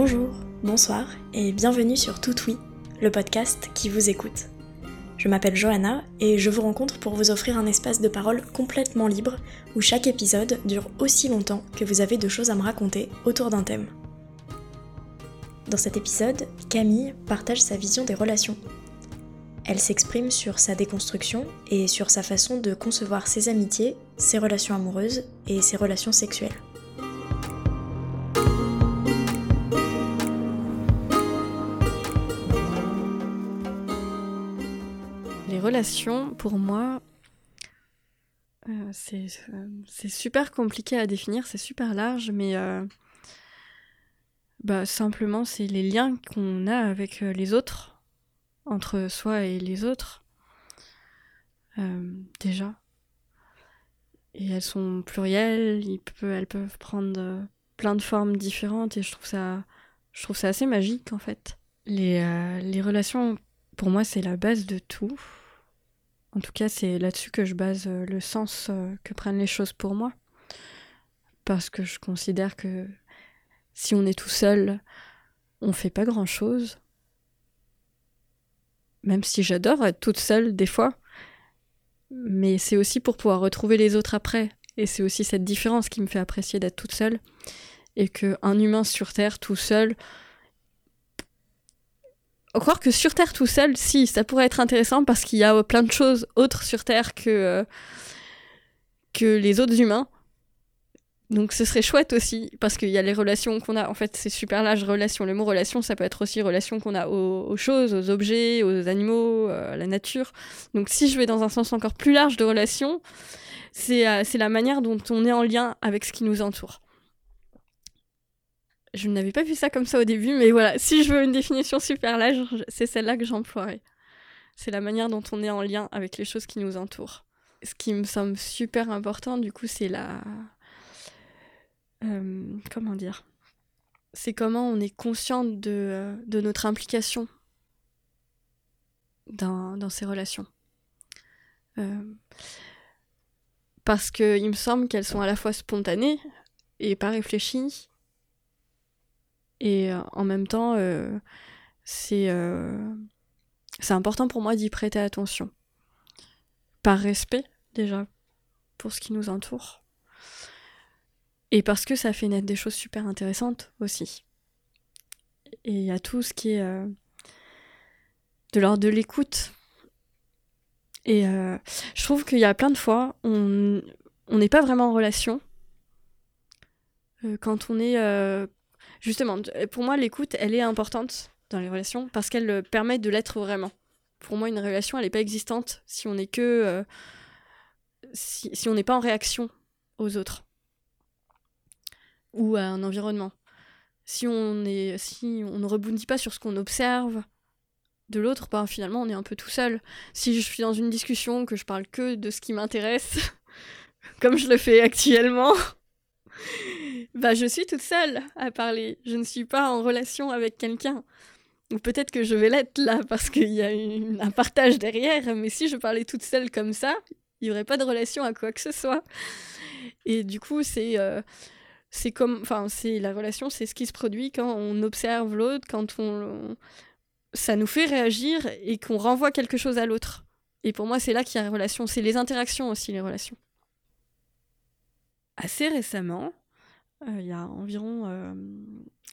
Bonjour, bonsoir et bienvenue sur Tout Oui, le podcast qui vous écoute. Je m'appelle Johanna et je vous rencontre pour vous offrir un espace de parole complètement libre où chaque épisode dure aussi longtemps que vous avez de choses à me raconter autour d'un thème. Dans cet épisode, Camille partage sa vision des relations. Elle s'exprime sur sa déconstruction et sur sa façon de concevoir ses amitiés, ses relations amoureuses et ses relations sexuelles. Relations, pour moi, euh, c'est super compliqué à définir, c'est super large, mais euh, bah, simplement, c'est les liens qu'on a avec euh, les autres, entre soi et les autres, déjà. Et elles sont plurielles, elles peuvent prendre plein de formes différentes, et je trouve ça, assez magique, en fait. Les, les relations, pour moi, c'est la base de tout. En tout cas, c'est là-dessus que je base euh, le sens euh, que prennent les choses pour moi. Parce que je considère que si on est tout seul, on fait pas grand chose. Même si j'adore être toute seule des fois. Mais c'est aussi pour pouvoir retrouver les autres après. Et c'est aussi cette différence qui me fait apprécier d'être toute seule. Et qu'un humain sur Terre tout seul. Croire que sur Terre tout seul, si, ça pourrait être intéressant parce qu'il y a plein de choses autres sur Terre que, euh, que les autres humains. Donc ce serait chouette aussi, parce qu'il y a les relations qu'on a, en fait c'est super large, relation. Le mot relation, ça peut être aussi relation qu'on a aux, choses, aux objets, aux animaux, euh, à la nature. Donc si je vais dans un sens encore plus large de relation, euh, c'est la manière dont on est en lien avec ce qui nous entoure. Je n'avais pas vu ça comme ça au début, mais voilà, si je veux une définition super large, c'est celle-là que j'emploierai. C'est la manière dont on est en lien avec les choses qui nous entourent. Ce qui me semble super important, du coup, c'est la euh, comment dire? C'est comment on est conscient de, euh, notre implication dans, dans ces relations. Euh, parce que il me semble qu'elles sont à la fois spontanées et pas réfléchies. Et euh, en même temps, euh, c'est euh, c'est important pour moi d'y prêter attention. Par respect, déjà, pour ce qui nous entoure. Et parce que ça fait naître des choses super intéressantes aussi. Et il y a tout ce qui est de l'ordre de l'écoute. Et je trouve qu'il y a plein de fois, on n'est pas vraiment en relation. Quand on est... euh, justement, pour moi, l'écoute, elle est importante dans les relations parce qu'elle euh, permet de l'être vraiment. Pour moi, une relation, elle n'est pas existante si on n'est que... euh, si, si on n'est pas en réaction aux autres ou à un environnement. Si on, est, si on ne rebondit pas sur ce qu'on observe de l'autre, ben finalement on est un peu tout seul. Si je suis dans une discussion, que je parle que de ce qui m'intéresse, comme je le fais actuellement, bah je suis toute seule à parler. Je ne suis pas en relation avec quelqu'un. Ou peut-être que je vais l'être là parce qu'il y a un partage derrière, mais si je parlais toute seule comme ça, il n'y aurait pas de relation à quoi que ce soit. Et du coup, c'est euh, c'est comme enfin c'est la relation c'est ce qui se produit quand on observe l'autre quand on ça nous fait réagir et qu'on renvoie quelque chose à l'autre et pour moi c'est là qu'il y a la relation c'est les interactions aussi les relations assez récemment il y a environ euh,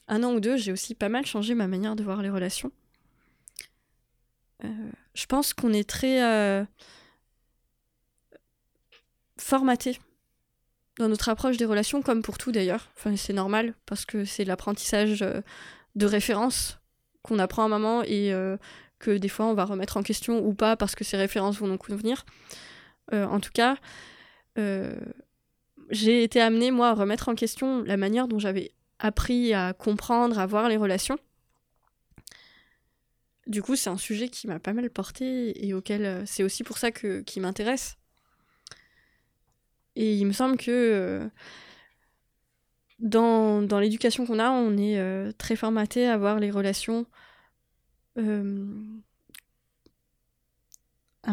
un an ou deux j'ai aussi pas mal changé ma manière de voir les relations Euh, je pense qu'on est très euh, formaté dans notre approche des relations, comme pour tout d'ailleurs. Enfin, c'est normal, parce que c'est l'apprentissage euh, de références qu'on apprend à un moment et euh, que des fois on va remettre en question ou pas parce que ces références vont nous convenir. Euh, en tout cas, euh, j'ai été amenée, moi, à remettre en question la manière dont j'avais appris à comprendre, à voir les relations. Du coup, c'est un sujet qui m'a pas mal porté et auquel euh, c'est aussi pour ça que qui m'intéresse. Et il me semble que euh, dans, dans l'éducation qu'on a, on est euh, très formaté à voir les relations un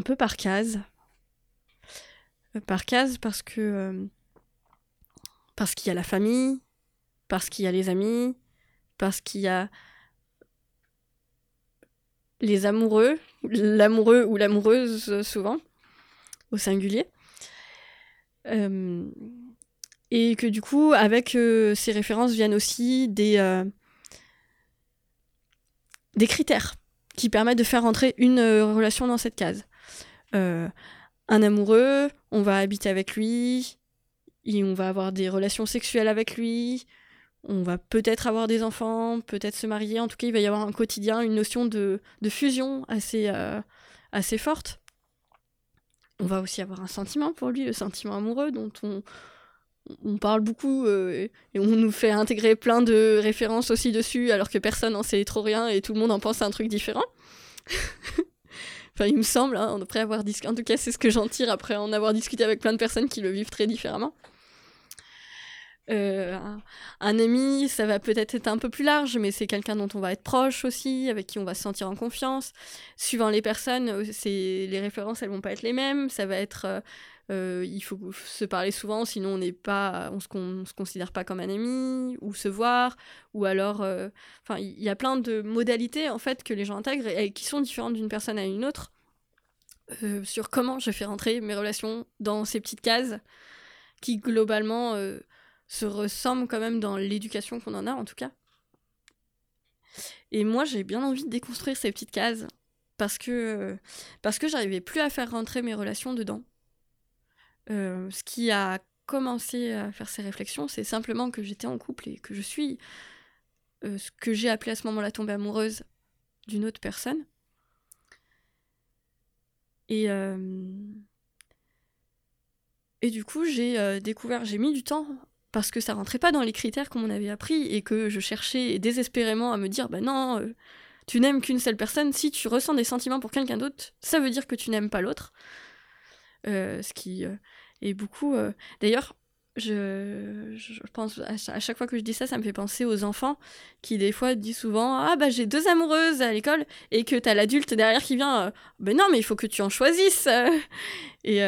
peu par case. Par case parce que parce qu'il y a la famille, parce qu'il y a les amis, parce qu'il y a les amoureux, l'amoureux ou l'amoureuse souvent, au singulier. Euh, et que du coup, avec euh, ces références viennent aussi des, euh, des critères qui permettent de faire entrer une relation dans cette case. un amoureux, on va habiter avec lui, et on va avoir des relations sexuelles avec lui, on va peut-être avoir des enfants, peut-être se marier, en tout cas il va y avoir un quotidien, une notion de, fusion assez, assez forte on va aussi avoir un sentiment pour lui, le sentiment amoureux dont on, on parle beaucoup euh, et on nous fait intégrer plein de références aussi dessus alors que personne n'en sait trop rien et tout le monde en pense à un truc différent. enfin, il me semble, hein, après avoir en tout cas c'est ce que j'en tire après en avoir discuté avec plein de personnes qui le vivent très différemment. Euh, un, ami, ça va peut-être être un peu plus large, mais c'est quelqu'un dont on va être proche aussi, avec qui on va se sentir en confiance. Suivant les personnes, euh, les références, elles vont pas être les mêmes. Ça va être, euh, il faut se parler souvent, sinon on n'est pas, on se, se considère pas comme un ami, ou se voir, ou alors, il y a plein de modalités en fait que les gens intègrent et, qui sont différentes d'une personne à une autre. sur comment je fais rentrer mes relations dans ces petites cases qui globalement se ressemblent quand même dans l'éducation qu'on en a, en tout cas. Et moi, j'ai bien envie de déconstruire ces petites cases parce que, parce que j'arrivais plus à faire rentrer mes relations dedans. Euh, ce qui a commencé à faire ces réflexions, c'est simplement que j'étais en couple et que je suis euh, ce que j'ai appelé à ce moment-là tomber amoureuse d'une autre personne. Et, euh, et du coup, j'ai découvert, j'ai mis du temps parce que ça rentrait pas dans les critères qu'on m'avait appris et que je cherchais désespérément à me dire bah non, euh, tu n'aimes qu'une seule personne, si tu ressens des sentiments pour quelqu'un d'autre, ça veut dire que tu n'aimes pas l'autre. Euh, ce qui euh, est beaucoup. D'ailleurs, je, pense à, chaque fois que je dis ça, ça me fait penser aux enfants qui des fois disent souvent ah bah j'ai deux amoureuses à l'école et que t'as l'adulte derrière qui vient ben non mais il faut que tu en choisisses et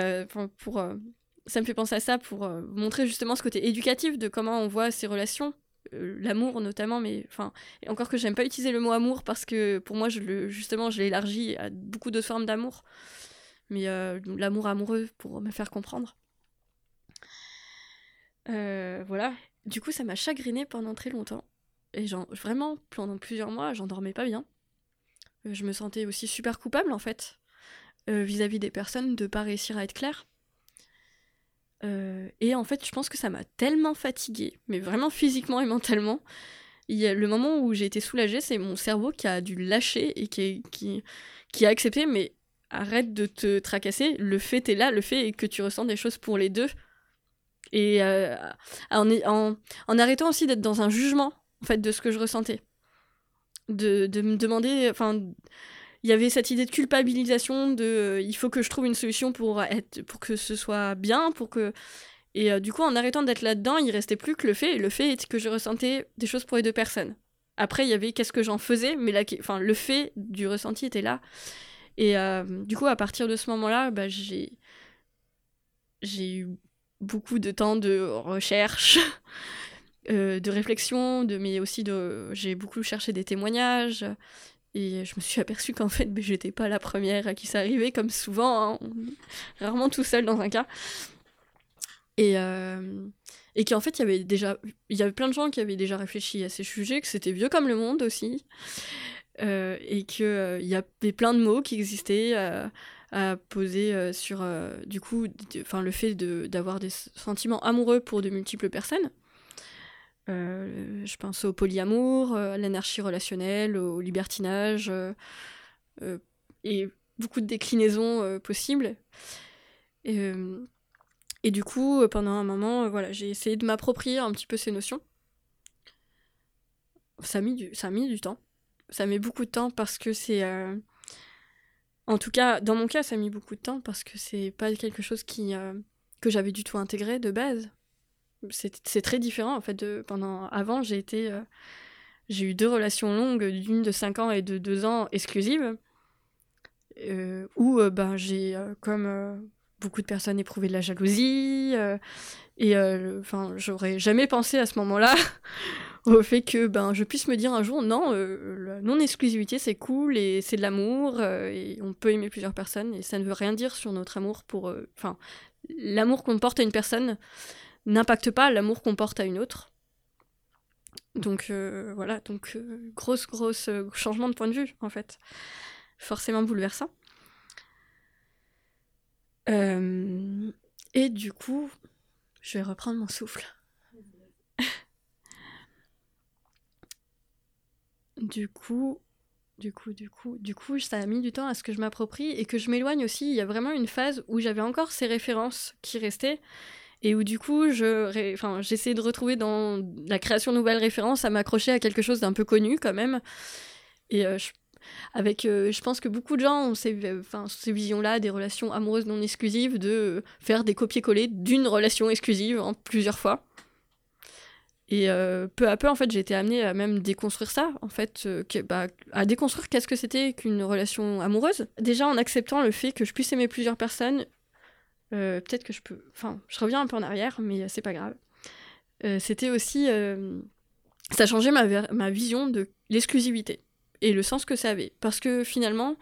pour ça me fait penser à ça pour euh, montrer justement ce côté éducatif de comment on voit ces relations, euh, l'amour notamment, mais enfin, encore que j'aime pas utiliser le mot amour parce que pour moi, justement, je l'ai élargi à beaucoup d'autres formes d'amour, mais euh, l'amour amoureux pour me faire comprendre. voilà. Du coup, ça m'a chagriné pendant très longtemps. Et genre, vraiment, pendant plusieurs mois, j'en dormais pas bien. je me sentais aussi super coupable, en fait, vis-à-vis -vis des personnes de pas réussir à être claire. Euh, et en fait, je pense que ça m'a tellement fatiguée, mais vraiment physiquement et mentalement. Il y a le moment où j'ai été soulagée, c'est mon cerveau qui a dû lâcher et qui, qui, a accepté, mais arrête de te tracasser, le fait est là, le fait est que tu ressens des choses pour les deux. Et euh, en, en, en, arrêtant aussi d'être dans un jugement, en fait, de ce que je ressentais. De, de me demander, enfin, il y avait cette idée de culpabilisation de euh, il faut que je trouve une solution pour être pour que ce soit bien pour que et euh, du coup en arrêtant d'être là-dedans il restait plus que le fait et le fait est que je ressentais des choses pour les deux personnes. Après il y avait qu'est-ce que j'en faisais mais là enfin le fait du ressenti était là. Et euh, du coup à partir de ce moment-là bah, j'ai j'ai eu beaucoup de temps de recherche de réflexion de mais aussi de j'ai beaucoup cherché des témoignages et je me suis aperçue qu'en fait, ben, j'étais pas la première à qui ça arrivait, comme souvent, hein, rarement tout seul dans un cas. Et, euh, et qu'en fait, il y avait déjà, plein de gens qui avaient déjà réfléchi à ces sujets, que c'était vieux comme le monde aussi, euh, et qu'il euh, y avait plein de mots qui existaient à poser sur, du coup, enfin, le fait d'avoir des sentiments amoureux pour de multiples personnes. Euh, je pense au polyamour, euh, à l'anarchie relationnelle, au libertinage, euh, et beaucoup de déclinaisons possibles. Et, et, du coup, pendant un moment, voilà, j'ai essayé de m'approprier un petit peu ces notions. Ça a mis du, ça a mis du temps. Ça met beaucoup de temps parce que c'est... En tout cas, dans mon cas, ça a mis beaucoup de temps parce que c'est pas quelque chose qui, que j'avais du tout intégré de base c'est très différent en fait de pendant avant j'ai été euh, j'ai eu deux relations longues d'une de 5 ans et de 2 ans exclusives euh, où euh, ben j'ai comme beaucoup de personnes éprouvé de la jalousie et enfin j'aurais jamais pensé à ce moment-là au fait que ben, je puisse me dire un jour non, la non-exclusivité c'est cool et c'est de l'amour et on peut aimer plusieurs personnes et ça ne veut rien dire sur notre amour pour. Enfin, l'amour qu'on porte à une personne n'impacte pas l'amour qu'on porte à une autre. Donc euh, voilà, donc euh, grosse, grosse euh, changement de point de vue en fait. Forcément bouleversant. Euh, et du coup, je vais reprendre mon souffle. Du coup, du coup, du coup, du coup, ça a mis du temps à ce que je m'approprie et que je m'éloigne aussi. Il y a vraiment une phase où j'avais encore ces références qui restaient et où du coup, je, j'essayais de retrouver dans la création de nouvelles références à m'accrocher à quelque chose d'un peu connu quand même. Et euh, je, avec, euh, je pense que beaucoup de gens ont ces, visions-là des relations amoureuses non exclusives, de faire des copier-coller d'une relation exclusive en plusieurs fois. Et euh, peu à peu, en fait, j'ai été amenée à même déconstruire ça, en fait, bah, à déconstruire qu'est-ce que c'était qu'une relation amoureuse. Déjà en acceptant le fait que je puisse aimer plusieurs personnes, euh, peut-être que je peux... Enfin, je reviens un peu en arrière, mais euh, c'est pas grave. Euh, c'était aussi... ça a changé ma, vision de l'exclusivité et le sens que ça avait. Parce que finalement,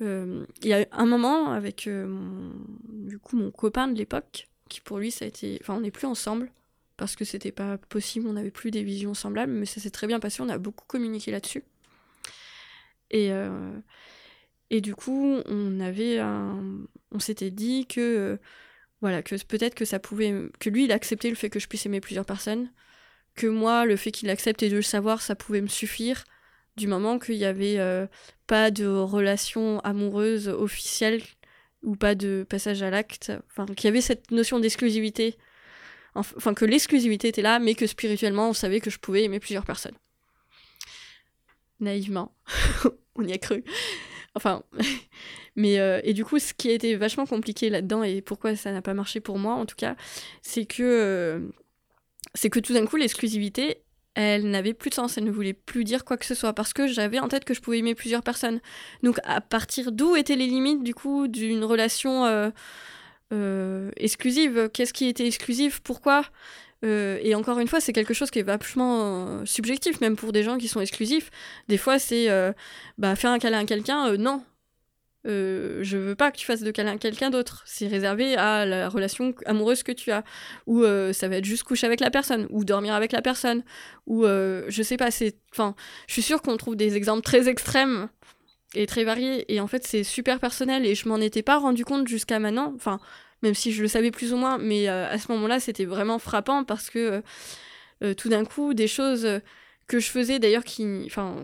il y a un moment avec mon, du coup, mon copain de l'époque, qui pour lui, ça a été... Enfin, on n'est plus ensemble, parce que c'était pas possible, on n'avait plus des visions semblables, mais ça s'est très bien passé, on a beaucoup communiqué là-dessus. Et, et du coup, on avait. On s'était dit que... euh, voilà, que peut-être que ça pouvait... Que lui, il acceptait le fait que je puisse aimer plusieurs personnes, que moi, le fait qu'il accepte et de le savoir, ça pouvait me suffire, du moment qu'il y avait euh, pas de relation amoureuse officielle ou pas de passage à l'acte, enfin qu'il y avait cette notion d'exclusivité, Enf- enfin que l'exclusivité était là, mais que spirituellement on savait que je pouvais aimer plusieurs personnes. Naïvement, on y a cru. Enfin, mais euh, et du coup, ce qui a été vachement compliqué là-dedans et pourquoi ça n'a pas marché pour moi en tout cas, c'est que euh, c'est que tout d'un coup l'exclusivité elle n'avait plus de sens, elle ne voulait plus dire quoi que ce soit parce que j'avais en tête que je pouvais aimer plusieurs personnes. Donc à partir d'où étaient les limites du coup d'une relation euh, exclusive? Qu'est-ce qui était exclusif? Pourquoi? Euh, Et encore une fois, c'est quelque chose qui est vachement euh, subjectif, même pour des gens qui sont exclusifs. Des fois, c'est euh, bah, faire un câlin à quelqu'un, non. Je veux pas que tu fasses de câlin à quelqu'un d'autre. C'est réservé à la relation amoureuse que tu as. Ou ça va être juste coucher avec la personne, ou dormir avec la personne, ou je sais pas, c'est. Enfin, je suis sûre qu'on trouve des exemples très extrêmes et très variés, et en fait, c'est super personnel, et je m'en étais pas rendu compte jusqu'à maintenant. Enfin, même si je le savais plus ou moins, mais euh, à ce moment-là, c'était vraiment frappant parce que euh, euh, tout d'un coup, des choses que je faisais d'ailleurs qui. Enfin.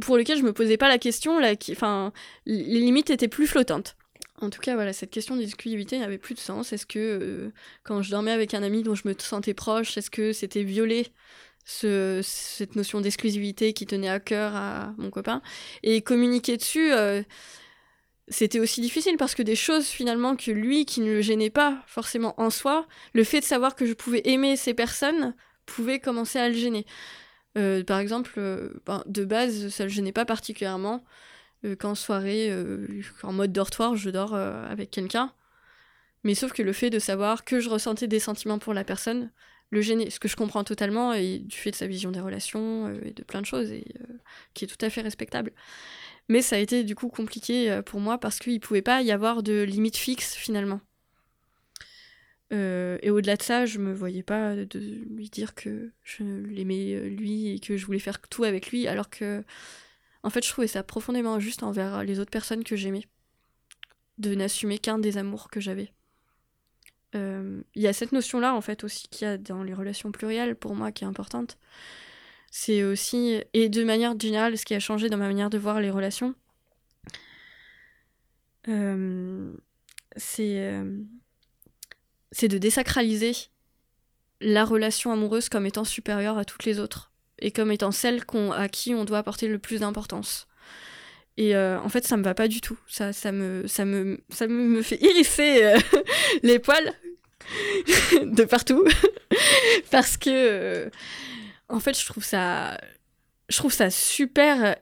Pour lesquelles je me posais pas la question, là, qui, enfin, les limites étaient plus flottantes. En tout cas, voilà, cette question d'exclusivité n'avait plus de sens. Est-ce que quand je dormais avec un ami dont je me sentais proche, est-ce que c'était violer ce, cette notion d'exclusivité qui tenait à cœur à mon copain? Et communiquer dessus, c'était aussi difficile parce que des choses finalement que lui, qui ne le gênait pas forcément en soi, le fait de savoir que je pouvais aimer ces personnes pouvait commencer à le gêner. Euh, par exemple, euh, ben, de base, ça le gênait pas particulièrement euh, qu'en soirée, euh, en mode dortoir, je dors avec quelqu'un. Mais sauf que le fait de savoir que je ressentais des sentiments pour la personne le gênait, ce que je comprends totalement, et du fait de sa vision des relations et de plein de choses, et qui est tout à fait respectable. Mais ça a été du coup compliqué euh, pour moi parce qu'il pouvait pas y avoir de limite fixe finalement. Euh, et au-delà de ça, je me voyais pas de lui dire que je l'aimais euh, lui et que je voulais faire tout avec lui, alors que en fait, je trouvais ça profondément injuste envers les autres personnes que j'aimais, de n'assumer qu'un des amours que j'avais. Il y a cette notion-là, en fait, aussi qu'il y a dans les relations plurielles, pour moi, qui est importante. C'est aussi, et de manière générale, ce qui a changé dans ma manière de voir les relations, euh, c'est euh, c'est de désacraliser la relation amoureuse comme étant supérieure à toutes les autres et comme étant celle à qui on doit apporter le plus d'importance. Et euh, en fait, ça me va pas du tout. Ça, ça, me, ça, me, ça me, me fait hérisser les poils de partout. Parce que, en fait, je trouve ça, je trouve ça super.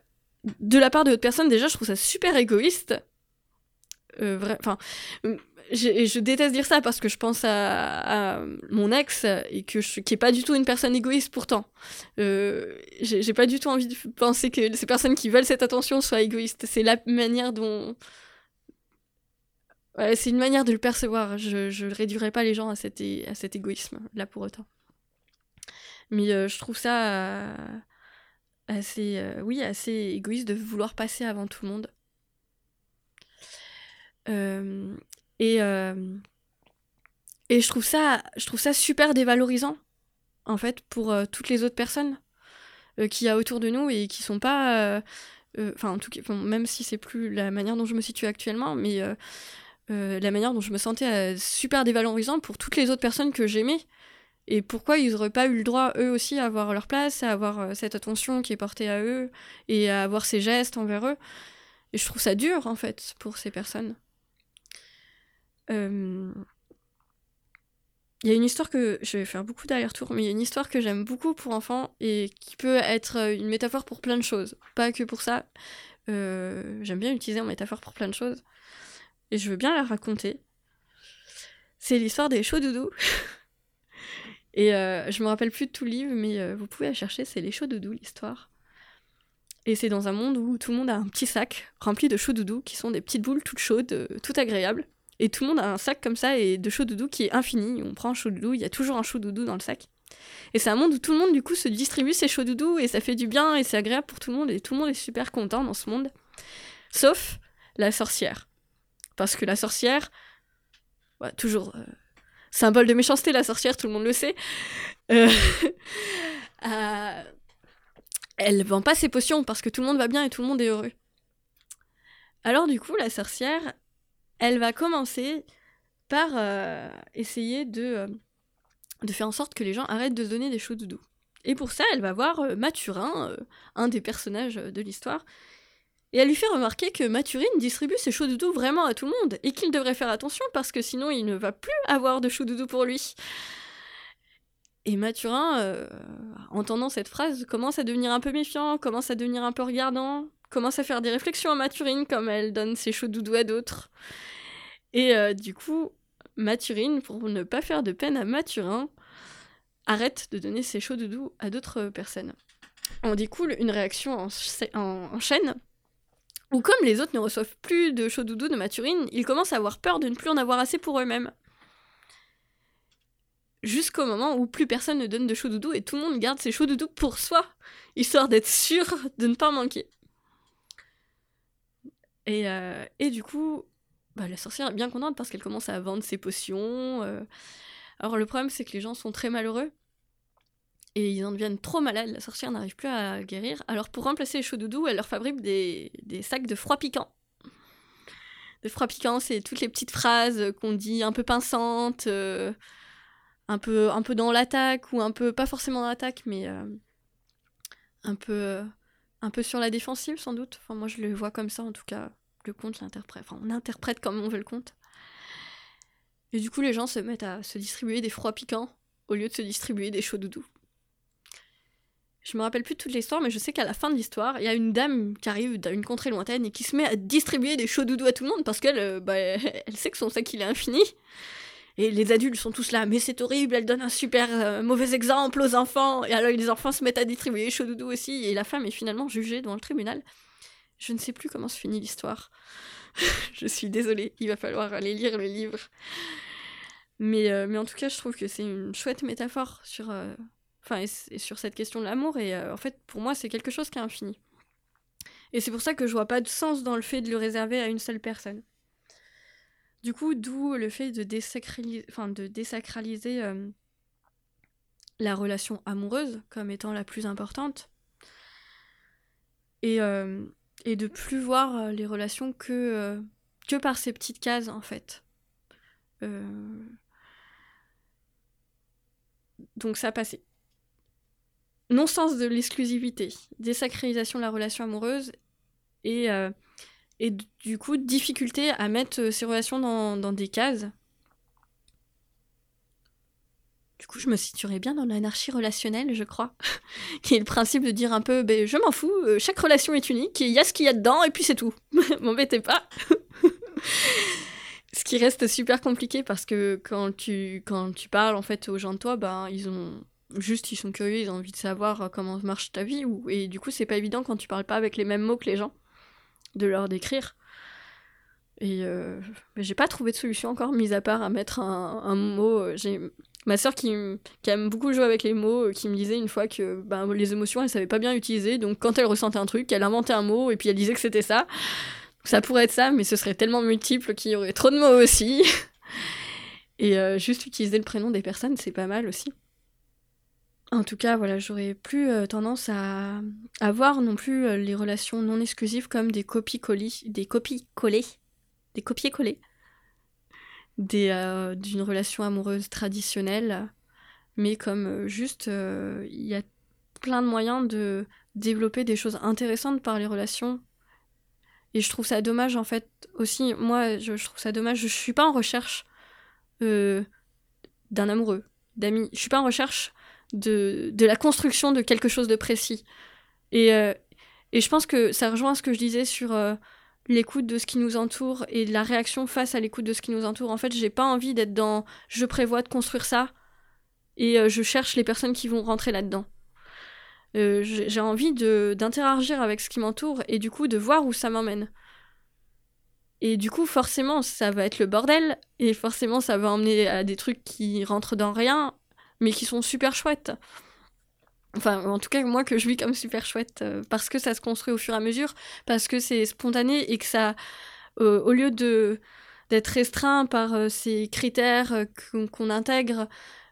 De la part de d'autres personnes, déjà, je trouve ça super égoïste. Euh, enfin, je, déteste dire ça parce que je pense à, mon ex et que qui est pas du tout une personne égoïste pourtant. Euh, j'ai pas du tout envie de penser que ces personnes qui veulent cette attention soient égoïstes. C'est la manière dont. C'est une manière de le percevoir. Je ne réduirai pas les gens à cet égoïsme, là pour autant. Mais euh, je trouve ça euh, assez, euh, oui, assez égoïste de vouloir passer avant tout le monde. et, et je trouve ça, je trouve ça super dévalorisant, en fait, pour toutes les autres personnes qu'il y a autour de nous et qui sont pas, enfin, en tout cas, même si c'est plus la manière dont je me situe actuellement, mais la manière dont je me sentais super dévalorisant pour toutes les autres personnes que j'aimais. Et pourquoi ils n'auraient pas eu le droit, eux aussi, à avoir leur place, à avoir cette attention qui est portée à eux, et à avoir ces gestes envers eux? Et je trouve ça dur, en fait, pour ces personnes. Euh, il y a une histoire que je vais faire beaucoup d'aller-retour, mais il y a une histoire que j'aime beaucoup pour enfants et qui peut être une métaphore pour plein de choses. Pas que pour ça. Euh, j'aime bien utiliser une métaphore pour plein de choses. Et je veux bien la raconter. C'est l'histoire des chauds doudous. et euh, je me rappelle plus de tout le livre, mais euh, vous pouvez la chercher, c'est les chauds doudous, l'histoire. Et c'est dans un monde où tout le monde a un petit sac rempli de chauds doudous, qui sont des petites boules toutes chaudes, toutes agréables. Et tout le monde a un sac comme ça et de chaud doudou qui est infini. On prend un chaud doudou, il y a toujours un chaud doudou dans le sac. Et c'est un monde où tout le monde du coup se distribue ses chauds doudous et ça fait du bien et c'est agréable pour tout le monde et tout le monde est super content dans ce monde. Sauf la sorcière. Parce que la sorcière, toujours euh, symbole de méchanceté, la sorcière, tout le monde le sait. Euh, euh, elle vend pas ses potions parce que tout le monde va bien et tout le monde est heureux. Alors du coup, la sorcière, elle va commencer par euh, essayer de, euh, de faire en sorte que les gens arrêtent de se donner des chauds doudous. Et pour ça, elle va voir euh, Mathurin, un des personnages de l'histoire, et elle lui fait remarquer que Mathurine distribue ses chauds doudous vraiment à tout le monde, et qu'il devrait faire attention parce que sinon il ne va plus avoir de chauds doudous pour lui. Et Mathurin, entendant cette phrase, commence à devenir un peu méfiant, commence à devenir un peu regardant, commence à faire des réflexions à Mathurine comme elle donne ses chauds doudous à d'autres. Et euh, du coup, Mathurine, pour ne pas faire de peine à Mathurin, arrête de donner ses chauds doudous à d'autres personnes. On découle une réaction en, chaîne, où comme les autres ne reçoivent plus de chauds doudous de Mathurine, ils commencent à avoir peur de ne plus en avoir assez pour eux-mêmes. Jusqu'au moment où plus personne ne donne de chauds doudous et tout le monde garde ses chauds doudous pour soi, histoire d'être sûr de ne pas manquer. Et, euh, et du coup, bah, la sorcière est bien contente parce qu'elle commence à vendre ses potions. Euh. Alors le problème, c'est que les gens sont très malheureux. Et ils en deviennent trop malades, la sorcière n'arrive plus à guérir. Alors pour remplacer les chauds doudous, elle leur fabrique des, des sacs de froid piquant. De froid piquant, c'est toutes les petites phrases qu'on dit un peu pinçantes, euh, un, peu, dans l'attaque, ou un peu, pas forcément dans l'attaque, mais un peu un peu sur la défensive sans doute. Enfin, moi je le vois comme ça en tout cas. Le conte l'interprète. Enfin, on interprète comme on veut le conte. Et du coup, les gens se mettent à se distribuer des froids piquants au lieu de se distribuer des chauds doudous. Je me rappelle plus toute l'histoire, mais je sais qu'à la fin de l'histoire, il y a une dame qui arrive d'une contrée lointaine et qui se met à distribuer des chauds doudous à tout le monde parce qu'elle euh, bah, sait que son sac il est infini. Et les adultes sont tous là, mais c'est horrible, elle donne un super euh, mauvais exemple aux enfants. Et alors les enfants se mettent à distribuer chaud doudou aussi, et la femme est finalement jugée devant le tribunal. Je ne sais plus comment se finit l'histoire. je suis désolée, il va falloir aller lire le livre. Mais, euh, mais en tout cas, je trouve que c'est une chouette métaphore sur, enfin, sur cette question de l'amour, et en fait, pour moi, c'est quelque chose qui est infini. Et c'est pour ça que je vois pas de sens dans le fait de le réserver à une seule personne. Du coup, d'où le fait de désacraliser, enfin, de désacraliser euh, la relation amoureuse comme étant la plus importante. Et, euh, et de plus voir euh, les relations que, que par ces petites cases, en fait. Donc ça passait. Non-sens de l'exclusivité, désacralisation de la relation amoureuse et et du coup, difficulté à mettre euh, ces relations dans, des cases. Du coup, je me situerais bien dans l'anarchie relationnelle, je crois. qui est le principe de dire un peu, ben, je m'en fous, euh, chaque relation est unique, il y a ce qu'il y a dedans, et puis c'est tout. M'embêtez pas. ce qui reste super compliqué parce que quand tu, quand tu parles en fait aux gens de toi, ben ils ont juste ils sont curieux, ils ont envie de savoir comment marche ta vie ou, et du coup c'est pas évident quand tu parles pas avec les mêmes mots que les gens de leur décrire. Et euh, j'ai pas trouvé de solution encore, mis à part à mettre un, mot. Euh, j'ai ma soeur qui, qui, aime beaucoup jouer avec les mots, euh, qui me disait une fois que ben, les émotions, elle savait pas bien utiliser. Donc quand elle ressentait un truc, elle inventait un mot et puis elle disait que c'était ça. Ça pourrait être ça, mais ce serait tellement multiple qu'il y aurait trop de mots aussi. et euh, juste utiliser le prénom des personnes, c'est pas mal aussi. En tout cas, voilà, j'aurais plus euh, tendance à, voir non plus les relations non exclusives comme des copies-collées, des copies-collées des copier-coller euh, d'une relation amoureuse traditionnelle, mais comme euh, juste euh, il y a plein de moyens de développer des choses intéressantes par les relations. Et je trouve ça dommage en fait aussi, moi je, trouve ça dommage, je, suis pas en recherche d'un amoureux, d'amis, je suis pas en recherche de, la construction de quelque chose de précis. Et, et je pense que ça rejoint ce que je disais sur l'écoute de ce qui nous entoure et la réaction face à l'écoute de ce qui nous entoure. En fait, j'ai pas envie d'être dans je prévois de construire ça et euh, je cherche les personnes qui vont rentrer là-dedans. Euh, j'ai envie d'interagir avec ce qui m'entoure et du coup de voir où ça m'emmène. Et du coup, forcément, ça va être le bordel et forcément, ça va emmener à des trucs qui rentrent dans rien mais qui sont super chouettes. Enfin, en tout cas, moi que je vis comme super chouette, euh, parce que ça se construit au fur et à mesure, parce que c'est spontané et que ça, euh, au lieu de d'être restreint par euh, ces critères qu'on intègre,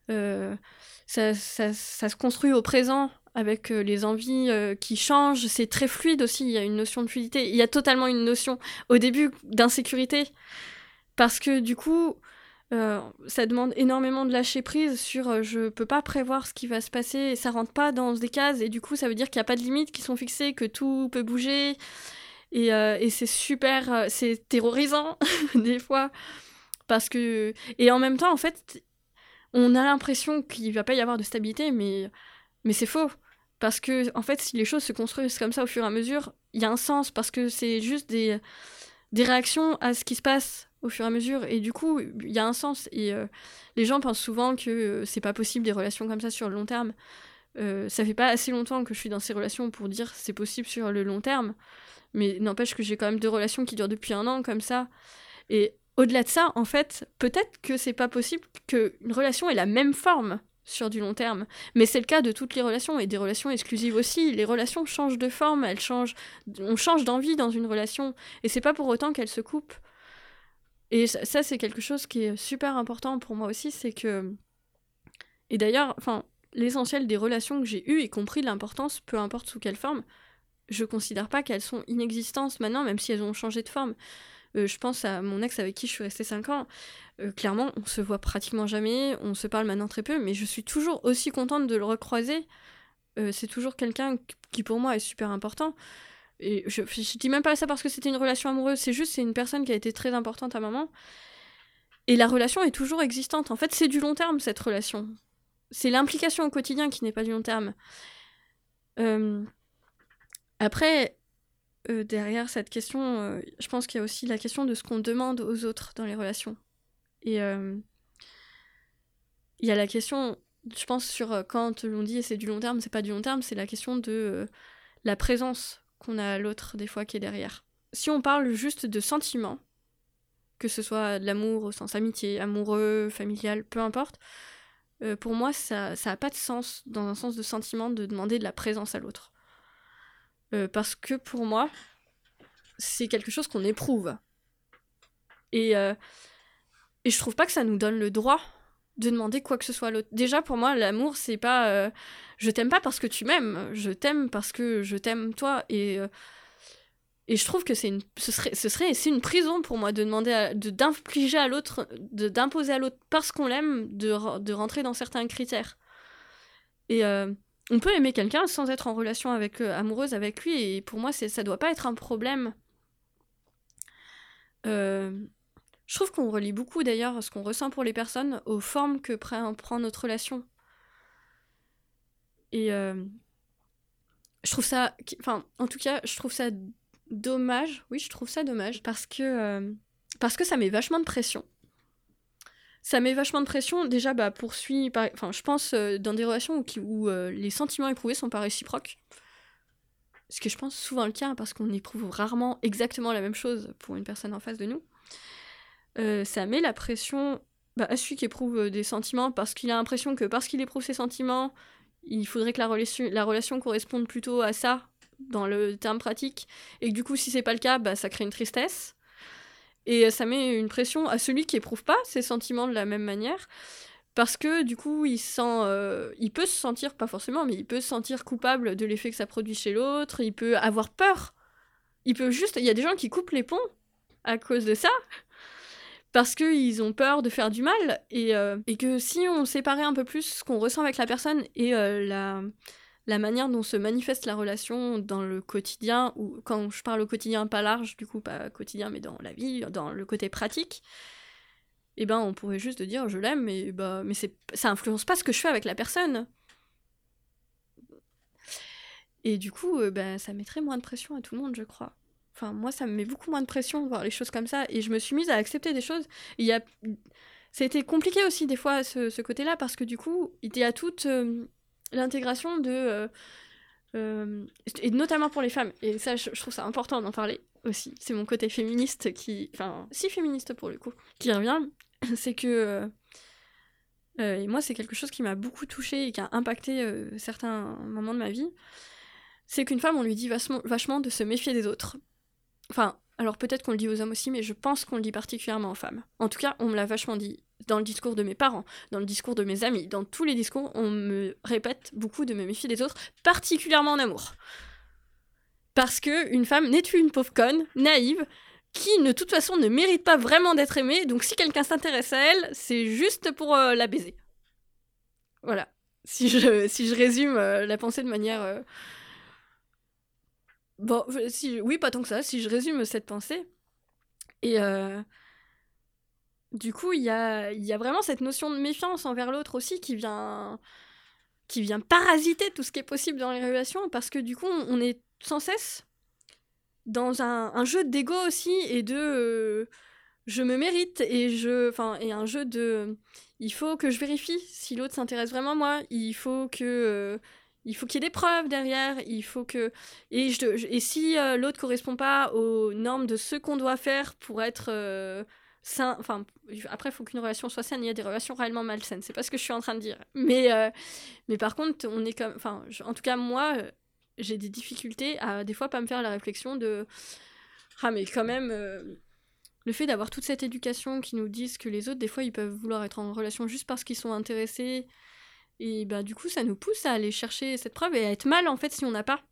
ça, ça, ça, se construit au présent avec les envies qui changent. C'est très fluide aussi, il y a une notion de fluidité. Il y a totalement une notion, au début, d'insécurité, parce que du coup, euh, ça demande énormément de lâcher prise sur euh, je peux pas prévoir ce qui va se passer et ça rentre pas dans des cases. Et du coup ça veut dire qu'il n'y a pas de limites qui sont fixées, que tout peut bouger. Et, euh, et c'est super, c'est terrorisant des fois. Parce que et en même temps en fait on a l'impression qu'il va pas y avoir de stabilité mais mais c'est faux. Parce que en fait si les choses se construisent comme ça au fur et à mesure il y a un sens parce que c'est juste des des réactions à ce qui se passe au fur et à mesure. Et du coup, il y a un sens. Et euh, les gens pensent souvent que euh, c'est pas possible des relations comme ça sur le long terme. Euh, ça fait pas assez longtemps que je suis dans ces relations pour dire c'est possible sur le long terme. Mais n'empêche que j'ai quand même deux relations qui durent depuis un an comme ça. Et au-delà de ça, en fait, peut-être que c'est pas possible qu'une relation ait la même forme sur du long terme. Mais c'est le cas de toutes les relations et des relations exclusives aussi. Les relations changent de forme, elles changent, on change d'envie dans une relation et c'est pas pour autant qu'elles se coupent. Et ça, c'est quelque chose qui est super important pour moi aussi, c'est que. Et d'ailleurs, l'essentiel des relations que j'ai eues, y compris l'importance, peu importe sous quelle forme, je considère pas qu'elles sont inexistantes maintenant, même si elles ont changé de forme. Euh, je pense à mon ex avec qui je suis restée 5 ans. Euh, clairement, on se voit pratiquement jamais, on se parle maintenant très peu, mais je suis toujours aussi contente de le recroiser. Euh, c'est toujours quelqu'un qui pour moi est super important. Je, je dis même pas ça parce que c'était une relation amoureuse, c'est juste c'est une personne qui a été très importante à maman. Et la relation est toujours existante. En fait, c'est du long terme cette relation. C'est l'implication au quotidien qui n'est pas du long terme. Euh, après, euh, derrière cette question, euh, je pense qu'il y a aussi la question de ce qu'on demande aux autres dans les relations. Et il y a la question, je pense, sur quand l'on dit c'est du long terme, c'est pas du long terme, c'est la question de la présence qu'on a l'autre des fois qui est derrière. Si on parle juste de sentiments, que ce soit de l'amour au sens amitié, amoureux, familial, peu importe, euh, pour moi ça n'a pas de sens dans un sens de sentiment de demander de la présence à l'autre. Euh, parce que pour moi, c'est quelque chose qu'on éprouve. Et, euh, et je trouve pas que ça nous donne le droit de demander quoi que ce soit à l'autre. Déjà, pour moi, l'amour, c'est pas euh, je t'aime pas parce que tu m'aimes, je t'aime parce que je t'aime toi. Et, euh, et je trouve que c'est une, ce serait, ce serait c'est une prison pour moi de demander, à l'autre, de d'imposer à l'autre parce qu'on l'aime, de, de rentrer dans certains critères. Et euh, on peut aimer quelqu'un sans être en relation avec, amoureuse avec lui, et pour moi, c'est, ça doit pas être un problème. Je trouve qu'on relie beaucoup d'ailleurs ce qu'on ressent pour les personnes aux formes que prend, notre relation. Et euh, je trouve ça. Enfin, en tout cas, je trouve ça dommage. Oui, je trouve ça dommage parce que. Euh, parce que ça met vachement de pression. Ça met vachement de pression, déjà, bah, poursuit, enfin, je pense, euh, dans des relations où, les sentiments éprouvés sont pas réciproques. Ce que je pense souvent le cas, parce qu'on éprouve rarement exactement la même chose pour une personne en face de nous. Euh, ça met la pression bah, à celui qui éprouve des sentiments, parce qu'il a l'impression que parce qu'il éprouve ses sentiments, il faudrait que la relation, la relation corresponde plutôt à ça, dans le terme pratique, et que du coup, si c'est pas le cas, bah, ça crée une tristesse. Et ça met une pression à celui qui éprouve pas ses sentiments de la même manière. Parce que du coup, il sent, euh, il peut se sentir, pas forcément, mais il peut se sentir coupable de l'effet que ça produit chez l'autre. Il peut avoir peur. Il peut juste, il y a des gens qui coupent les ponts à cause de ça, parce qu'ils ont peur de faire du mal et, euh, et, que si on séparait un peu plus ce qu'on ressent avec la personne et euh, la, la manière dont se manifeste la relation dans le quotidien, ou quand je parle au quotidien pas large, du coup pas quotidien mais dans la vie, dans le côté pratique, eh ben on pourrait juste dire je l'aime, mais, bah, mais ça influence pas ce que je fais avec la personne. Et du coup, euh, bah, ça mettrait moins de pression à tout le monde, je crois. Enfin, moi, ça me met beaucoup moins de pression de voir les choses comme ça. Et je me suis mise à accepter des choses. Il y a... C'était compliqué aussi, des fois, ce, ce côté-là, parce que du coup, il y a toute... Euh, l'intégration de. Euh, euh, et notamment pour les femmes, et ça je, trouve ça important d'en parler aussi, c'est mon côté féministe qui. Enfin, si féministe pour le coup, qui revient, c'est que. Et moi, c'est quelque chose qui m'a beaucoup touchée et qui a impacté certains moments de ma vie. C'est qu'une femme, on lui dit vachement de se méfier des autres. Enfin, alors peut-être qu'on le dit aux hommes aussi, mais je pense qu'on le dit particulièrement aux femmes. En tout cas, on me l'a vachement dit dans le discours de mes parents, dans le discours de mes amis, dans tous les discours, on me répète beaucoup de me méfier des autres, particulièrement en amour. Parce que une femme n'est une pauvre conne, naïve, qui de toute façon ne mérite pas vraiment d'être aimée, donc si quelqu'un s'intéresse à elle, c'est juste pour euh, la baiser. Voilà. Si je, si je résume euh, la pensée de manière... Euh, bon, si, oui, pas tant que ça, si je résume cette pensée. Et du coup, il y a, y a vraiment cette notion de méfiance envers l'autre aussi qui vient, qui vient parasiter tout ce qui est possible dans les relations parce que du coup, on est sans cesse dans un, jeu d'ego aussi et de euh, je me mérite et je enfin et un jeu de il faut que je vérifie si l'autre s'intéresse vraiment à moi il faut que euh, il faut qu'il y ait des preuves derrière il faut que et si euh, l'autre correspond pas aux normes de ce qu'on doit faire pour être enfin après il faut qu'une relation soit saine il y a des relations réellement malsaines. C'est pas ce que je suis en train de dire. Mais euh, mais par contre on est comme enfin en tout cas moi euh, j'ai des difficultés à des fois pas me faire la réflexion de ah mais quand même euh, le fait d'avoir toute cette éducation qui nous disent que les autres des fois ils peuvent vouloir être en relation juste parce qu'ils sont intéressés et bah du coup ça nous pousse à aller chercher cette preuve et à être mal en fait si on n'a pas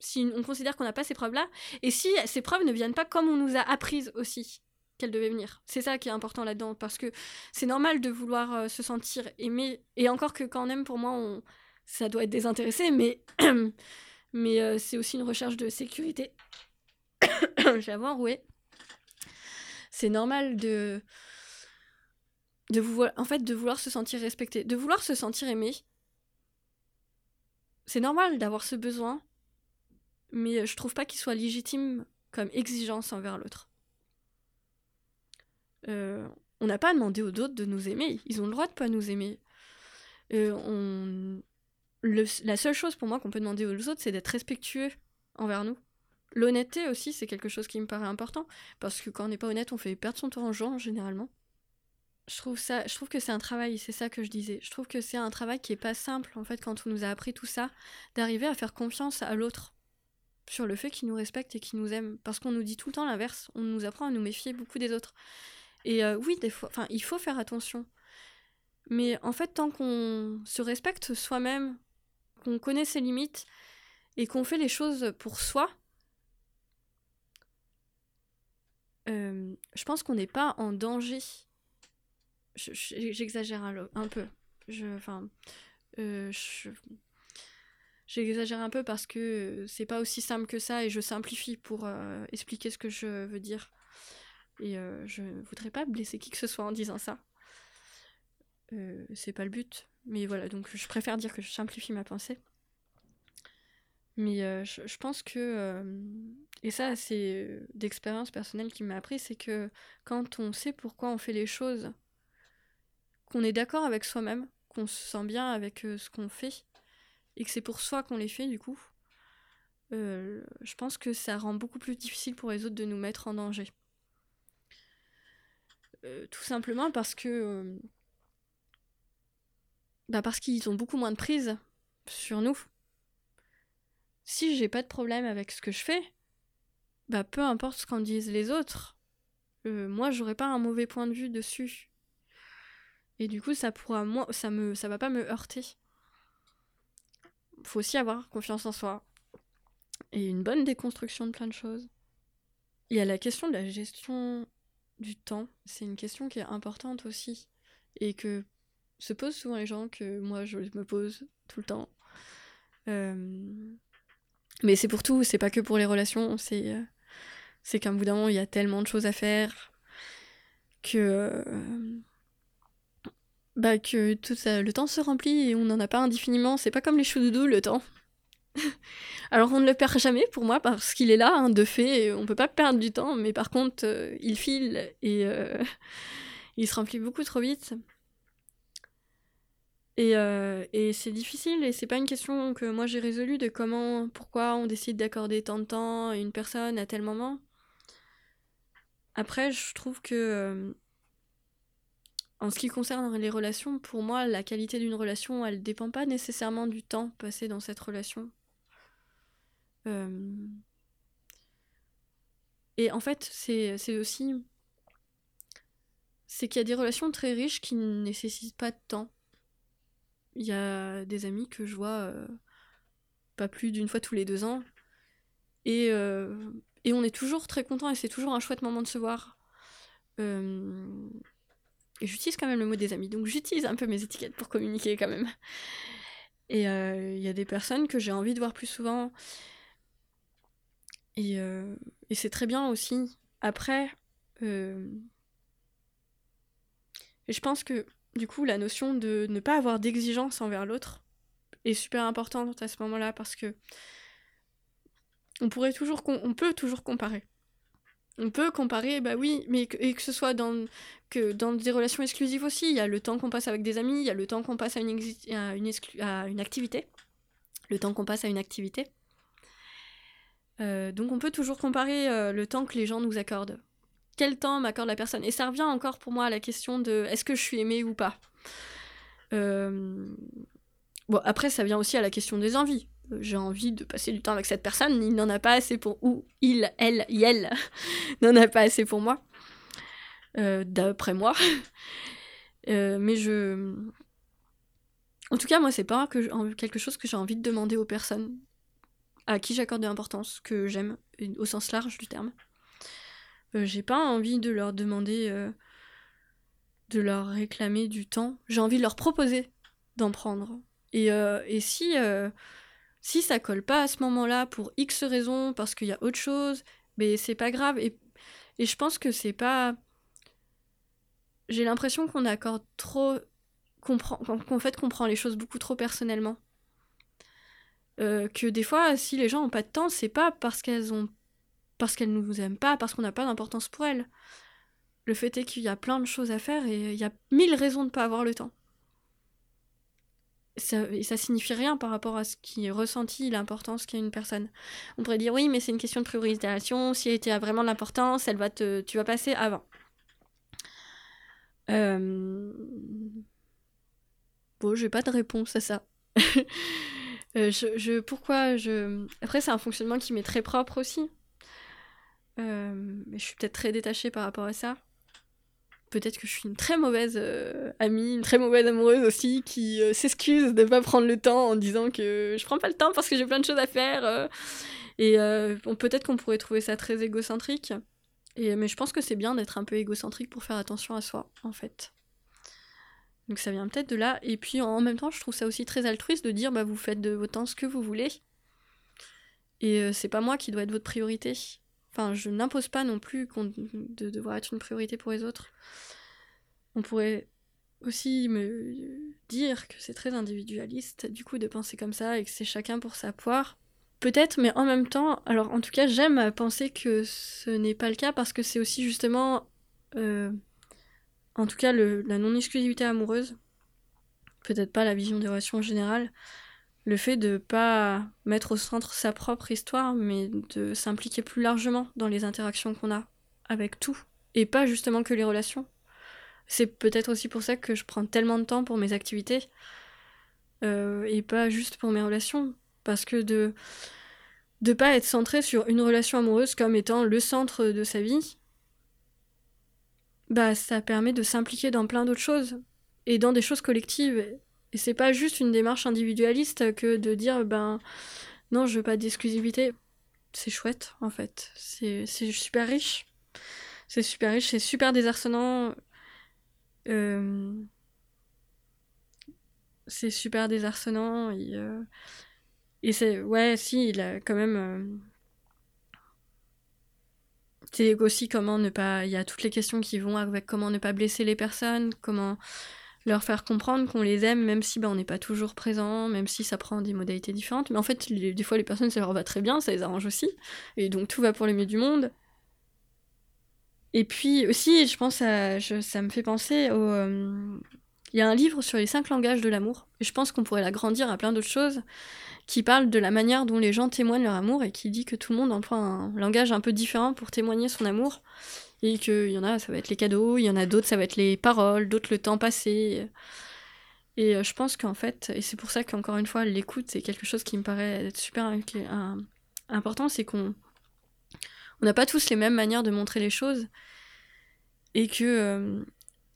si on considère qu'on n'a pas ces preuves là et si ces preuves ne viennent pas comme on nous a apprises aussi qu'elle devait venir. C'est ça qui est important là-dedans, parce que c'est normal de vouloir euh, se sentir aimé, et encore que quand on aime, pour moi, ça doit être désintéressé, mais, mais euh, c'est aussi une recherche de sécurité. J'ai avoir roué. C'est normal de... de vouloir... en fait, de vouloir se sentir respecté, de vouloir se sentir aimé. C'est normal d'avoir ce besoin, mais je trouve pas qu'il soit légitime comme exigence envers l'autre. Euh, on n'a pas demandé aux autres de nous aimer. Ils ont le droit de pas nous aimer. Euh, la seule chose pour moi qu'on peut demander aux autres, c'est d'être respectueux envers nous. L'honnêteté aussi, c'est quelque chose qui me paraît important. Parce que quand on n'est pas honnête, on fait perdre son temps en gens, généralement. Je trouve, ça, je trouve que c'est un travail, c'est ça que je disais. Je trouve que c'est un travail qui est pas simple, en fait, quand on nous a appris tout ça, d'arriver à faire confiance à l'autre sur le fait qu'il nous respecte et qu'il nous aime. Parce qu'on nous dit tout le temps l'inverse. On nous apprend à nous méfier beaucoup des autres. Et euh, oui, des fois, enfin, il faut faire attention. Mais en fait, tant qu'on se respecte soi-même, qu'on connaît ses limites et qu'on fait les choses pour soi, euh, je pense qu'on n'est pas en danger. J'exagère un, peu. Je, enfin, euh, j'exagère un peu parce que c'est pas aussi simple que ça et je simplifie pour expliquer ce que je veux dire. Et euh, je voudrais pas blesser qui que ce soit en disant ça. Euh, c'est pas le but. Mais voilà, donc je préfère dire que je simplifie ma pensée. Mais euh, je, pense que, euh, et ça c'est d'expérience personnelle qui m'a appris, c'est que quand on sait pourquoi on fait les choses, qu'on est d'accord avec soi-même, qu'on se sent bien avec ce qu'on fait, et que c'est pour soi qu'on les fait du coup, je pense que ça rend beaucoup plus difficile pour les autres de nous mettre en danger. tout simplement parce que bah parce qu'ils ont beaucoup moins de prise sur nous. Si j'ai pas de problème avec ce que je fais, bah peu importe ce qu'en disent les autres, euh, moi j'aurai pas un mauvais point de vue dessus. Et du coup ça pourra moi ça me ça va pas me heurter. Faut aussi avoir confiance en soi et une bonne déconstruction de plein de choses. Il y a la question de la gestion du temps, c'est une question qui est importante aussi et que se posent souvent les gens que moi je me pose tout le temps. Euh, mais c'est pour tout, c'est pas que pour les relations, c'est euh, c'est qu'à bout d'un moment il y a tellement de choses à faire que euh, bah que tout le temps se remplit et on n'en a pas indéfiniment. C'est pas comme les choudoudous le temps. Alors on ne le perd jamais pour moi parce qu'il est là hein, de fait, on peut pas perdre du temps, mais par contre il file et il se remplit beaucoup trop vite. Et, euh, et c'est difficile et c'est pas une question que moi j'ai résolue de comment, pourquoi on décide d'accorder tant de temps à une personne à tel moment. Après, je trouve que euh, en ce qui concerne les relations, pour moi, la qualité d'une relation, elle dépend pas nécessairement du temps passé dans cette relation. Euh, et en fait, c'est aussi. C'est qu'il y a des relations très riches qui ne nécessitent pas de temps. Il y a des amis que je vois euh, pas plus d'une fois tous les deux ans. Et, euh, et on est toujours très content et c'est toujours un chouette moment de se voir. J'utilise quand même le mot des amis, donc j'utilise un peu mes étiquettes pour communiquer quand même. Et il y a des personnes que j'ai envie de voir plus souvent. Et, et c'est très bien aussi. Après, et je pense que du coup, la notion de ne pas avoir d'exigence envers l'autre est super importante à ce moment-là parce que on pourrait toujours on peut toujours comparer. On peut comparer, bah oui, mais que, que ce soit dans, que dans des relations exclusives aussi. Il y a le temps qu'on passe avec des amis, il y a le temps qu'on passe à une, à à une activité. Le temps qu'on passe à une activité. Euh, donc on peut toujours comparer euh, le temps que les gens nous accordent quel temps m'accorde la personne? Et ça revient encore pour moi à la question de est-ce que je suis aimée ou pas? Euh, Bon, après, ça vient aussi à la question des envies. J'ai envie de passer du temps avec cette personne, il n'en a pas assez pour. Ou il, elle, elle n'en a pas assez pour moi. Euh, d'après moi. Euh, mais je. En tout cas, moi, c'est pas que quelque chose que j'ai envie de demander aux personnes à qui j'accorde de l'importance, que j'aime, au sens large du terme. Euh, j'ai pas envie de leur demander euh, de leur réclamer du temps. J'ai envie de leur proposer d'en prendre. Et, et si, si ça colle pas à ce moment-là pour X raisons, parce qu'il y a autre chose, mais c'est pas grave. Et, et je pense que c'est pas. J'ai l'impression qu'on accorde trop. Qu'en fait, qu'on prend les choses beaucoup trop personnellement. que des fois, si les gens ont pas de temps, c'est pas parce qu'elles ont parce qu'elle ne nous aime pas, parce qu'on n'a pas d'importance pour elle. Le fait est qu'il y a plein de choses à faire et il y a mille raisons de ne pas avoir le temps. Ça, ça signifie rien par rapport à ce qui est ressenti, l'importance qu'a une personne. On pourrait dire oui, mais c'est une question de priorisation. Si elle a vraiment de l'importance, elle va te, tu vas passer avant. Euh... Bon, j'ai pas de réponse à ça. Euh, je, pourquoi je. Après, c'est un fonctionnement qui m'est très propre aussi. Euh, mais je suis peut-être très détachée par rapport à ça. Peut-être que je suis une très mauvaise euh, amie, une très mauvaise amoureuse aussi, qui euh, s'excuse de ne pas prendre le temps en disant que je prends pas le temps parce que j'ai plein de choses à faire. et peut-être qu'on pourrait trouver ça très égocentrique. Mais je pense que c'est bien d'être un peu égocentrique pour faire attention à soi, en fait. Donc ça vient peut-être de là. Et puis en même temps, je trouve ça aussi très altruiste de dire bah vous faites de votre temps ce que vous voulez. Et c'est pas moi qui dois être votre priorité. Je n'impose pas non plus de devoir être une priorité pour les autres. On pourrait aussi me dire que c'est très individualiste, du coup, de penser comme ça et que c'est chacun pour sa poire. peut-être, mais en même temps, alors en tout cas, j'aime penser que ce n'est pas le cas parce que c'est aussi justement, euh, en tout cas, la non-exclusivité amoureuse, peut-être pas la vision des relations en général, le fait de pas mettre au centre sa propre histoire, mais de s'impliquer plus largement dans les interactions qu'on a avec tout, et pas justement que les relations. C'est peut-être aussi pour ça que je prends tellement de temps pour mes activités, euh, et pas juste pour mes relations, parce que de de pas être centré sur une relation amoureuse comme étant le centre de sa vie, bah ça permet de s'impliquer dans plein d'autres choses et dans des choses collectives. Et c'est pas juste une démarche individualiste que de dire ben non, je veux pas d'exclusivité. C'est chouette en fait. C'est super riche. C'est super riche, c'est super désarçonnant. Euh, c'est super désarçonnant. Et, euh, et c'est. Ouais, si, il a quand même. Euh, c'est aussi comment ne pas. Il y a toutes les questions qui vont avec comment ne pas blesser les personnes, comment leur faire comprendre qu'on les aime, même si ben, on n'est pas toujours présent, même si ça prend des modalités différentes. Mais en fait, des fois, les personnes, ça leur va très bien, ça les arrange aussi. Et donc, tout va pour le mieux du monde. Et puis aussi, je pense, à, ça me fait penser au. Euh, il y a un livre sur les cinq langages de l'amour. Et je pense qu'on pourrait l'agrandir à plein d'autres choses qui parle de la manière dont les gens témoignent leur amour et qui dit que tout le monde emploie un langage un peu différent pour témoigner son amour. Et qu'il y en a, ça va être les cadeaux, il y en a d'autres, ça va être les paroles, d'autres le temps passé. Et euh, je pense qu'en fait, et c'est pour ça qu'encore une fois, l'écoute, c'est quelque chose qui me paraît être super important, c'est qu'on on n'a pas tous les mêmes manières de montrer les choses et que euh,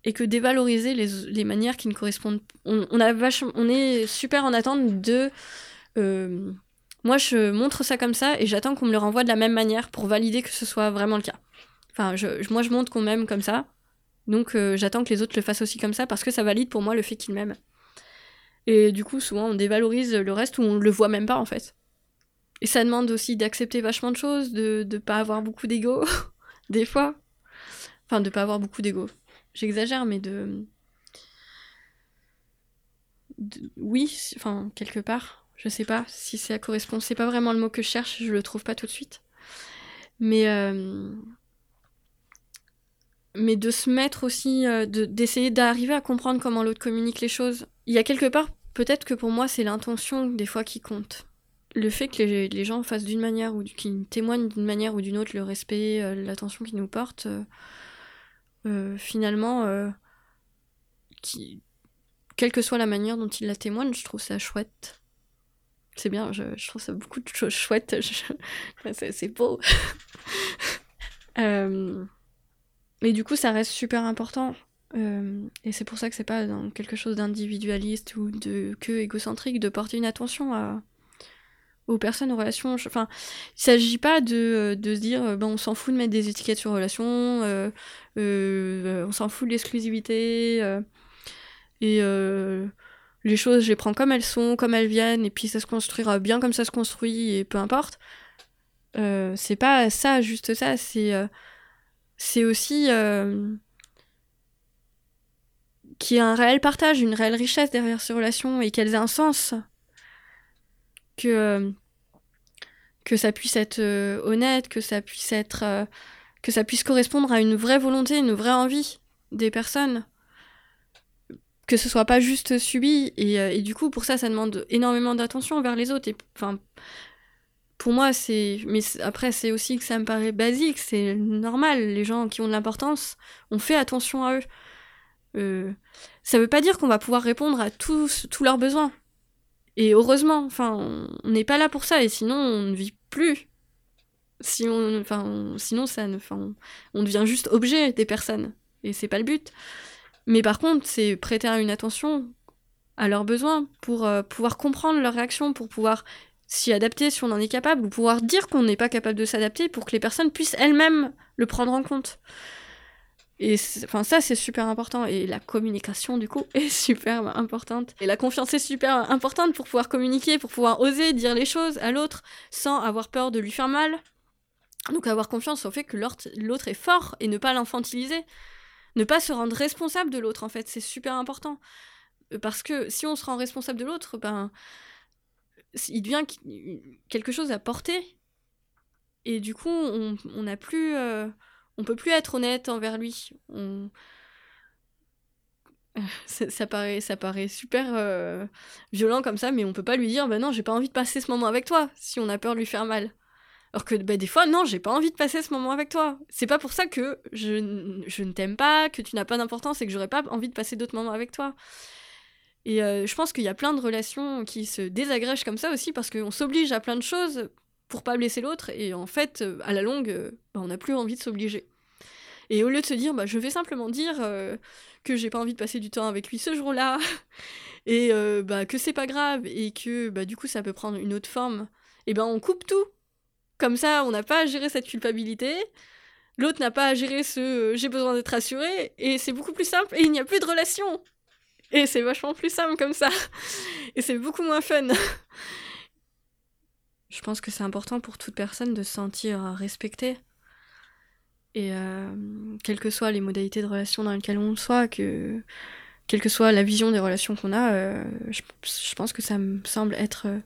et que dévaloriser les, les, manières qui ne correspondent on, on a on est super en attente de euh, moi je montre ça comme ça et j'attends qu'on me le renvoie de la même manière pour valider que ce soit vraiment le cas enfin je, moi je montre qu'on m'aime comme ça donc euh, j'attends que les autres le fassent aussi comme ça parce que ça valide pour moi le fait qu'ils m'aiment et du coup souvent on dévalorise le reste ou on le voit même pas en fait et ça demande aussi d'accepter vachement de choses, de ne pas avoir beaucoup d'ego, des fois. Enfin, de pas avoir beaucoup d'ego. J'exagère, mais de... Oui, enfin, quelque part. Je sais pas si ça correspond. C'est pas vraiment le mot que je cherche, je le trouve pas tout de suite. Mais. Euh, mais de se mettre aussi, euh, d'essayer d'arriver à comprendre comment l'autre communique les choses. Il y a quelque part, peut-être que pour moi, c'est l'intention des fois qui compte le fait que les, gens fassent d'une manière ou qu'ils témoignent d'une manière ou d'une autre le respect, euh, l'attention qu'ils nous portent, euh, euh, finalement, qui, quelle que soit la manière dont ils la témoignent, je trouve ça chouette. C'est bien, je, trouve ça beaucoup de choses chouettes. c'est beau. mais du coup, ça reste super important. et c'est pour ça que c'est pas dans quelque chose d'individualiste ou de que égocentrique de porter une attention à, aux personnes aux relations. Enfin, il s'agit pas de, euh, de se dire, euh, ben, on s'en fout de mettre des étiquettes sur relations, euh, on s'en fout de l'exclusivité, et les choses, je les prends comme elles sont, comme elles viennent, et puis ça se construira bien comme ça se construit, et peu importe. c'est pas ça, juste ça, c'est c'est aussi qu'il y ait un réel partage, une réelle richesse derrière ces relations, et qu'elles aient un sens que, euh, que ça puisse être euh, honnête, que ça puisse être. Euh, que ça puisse correspondre à une vraie volonté, une vraie envie des personnes. Que ce soit pas juste subi. Et, et du coup, pour ça, ça demande énormément d'attention envers les autres. Et enfin pour moi, c'est. Mais après, c'est aussi que ça me paraît basique, c'est normal. Les gens qui ont de l'importance, on fait attention à eux. Euh... Ça veut pas dire qu'on va pouvoir répondre à tous, tous leurs besoins. Et heureusement, enfin, on n'est pas là pour ça, et sinon on ne vit plus. Si on, enfin, sinon ça ne, enfin, on devient juste objet des personnes, et c'est pas le but. Mais par contre, c'est prêter une attention à leurs besoins pour euh, pouvoir comprendre leurs réactions, pour pouvoir s'y adapter si on en est capable, ou pouvoir dire qu'on n'est pas capable de s'adapter pour que les personnes puissent elles-mêmes le prendre en compte. Et enfin, ça, c'est super important. Et la communication, du coup, est super importante. Et la confiance est super importante pour pouvoir communiquer, pour pouvoir oser dire les choses à l'autre sans avoir peur de lui faire mal. Donc avoir confiance au fait que l'autre est fort et ne pas l'infantiliser. Ne pas se rendre responsable de l'autre, en fait, c'est super important. Parce que si on se rend responsable de l'autre, ben il devient quelque chose à porter. Et du coup, on n'a plus. Euh, on peut plus être honnête envers lui. On... Ça, paraît, ça paraît super euh, violent comme ça, mais on peut pas lui dire bah non, j'ai pas envie de passer ce moment avec toi si on a peur de lui faire mal. Alors que bah, des fois, non, j'ai pas envie de passer ce moment avec toi. C'est pas pour ça que je, je ne t'aime pas, que tu n'as pas d'importance et que j'aurais pas envie de passer d'autres moments avec toi. Et euh, je pense qu'il y a plein de relations qui se désagrègent comme ça aussi parce qu'on s'oblige à plein de choses pour pas blesser l'autre et en fait, euh, à la longue, euh, bah, on n'a plus envie de s'obliger. Et au lieu de se dire, bah, je vais simplement dire que j'ai pas envie de passer du temps avec lui ce jour-là et bah, que c'est pas grave et que bah, du coup ça peut prendre une autre forme, et ben on coupe tout. Comme ça, on n'a pas à gérer cette culpabilité. L'autre n'a pas à gérer ce j'ai besoin d'être rassuré et c'est beaucoup plus simple et il n'y a plus de relation. Et c'est vachement plus simple comme ça. Et c'est beaucoup moins fun. Je pense que c'est important pour toute personne de se sentir respectée. Et euh, quelles que soient les modalités de relation dans lesquelles on soit, que quelle que soit la vision des relations qu'on a, euh, je, pense que ça me semble être euh,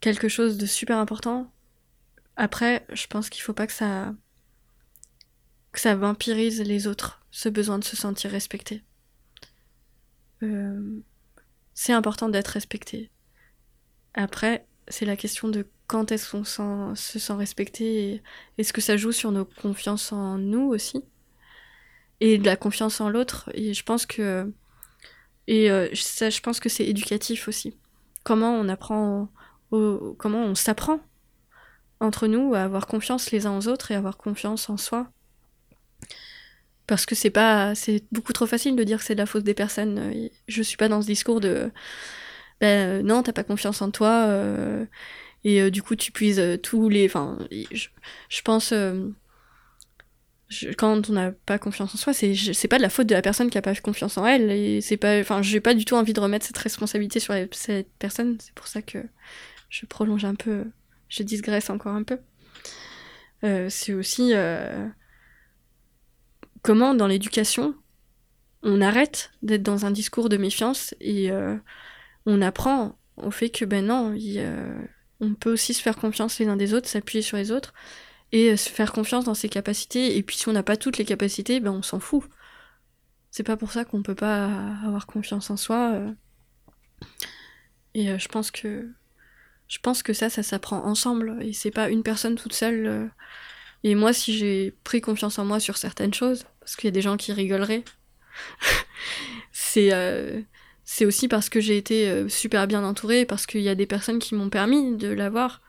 quelque chose de super important. Après, je pense qu'il faut pas que ça que ça vampirise les autres, ce besoin de se sentir respecté. Euh, c'est important d'être respecté. Après, c'est la question de quand est-ce qu'on se sent respecté et est-ce que ça joue sur nos confiances en nous aussi et de la confiance en l'autre. Et je pense que et euh, ça, je pense que c'est éducatif aussi. Comment on apprend, comment on s'apprend entre nous à avoir confiance les uns aux autres et avoir confiance en soi parce que c'est pas c'est beaucoup trop facile de dire que c'est de la faute des personnes. Je suis pas dans ce discours de ben non t'as pas confiance en toi euh, et euh, du coup tu puises euh, tous les enfin je, je pense quand on n'a pas confiance en soi c'est c'est pas de la faute de la personne qui a pas confiance en elle et c'est pas enfin j'ai pas du tout envie de remettre cette responsabilité sur cette personne. C'est pour ça que je prolonge un peu je digresse encore un peu. C'est aussi comment dans l'éducation on arrête d'être dans un discours de méfiance et euh, on apprend au fait que ben non, on peut aussi se faire confiance les uns des autres, s'appuyer sur les autres et se faire confiance dans ses capacités. Et puis si on n'a pas toutes les capacités, ben on s'en fout. C'est pas pour ça qu'on peut pas avoir confiance en soi. Euh. Et euh, je pense que je pense que ça, ça s'apprend ensemble et c'est pas une personne toute seule. Et moi, si j'ai pris confiance en moi sur certaines choses, parce qu'il y a des gens qui rigoleraient. c'est euh, c'est aussi parce que j'ai été euh, super bien entourée, parce qu'il y a des personnes qui m'ont permis de l'avoir.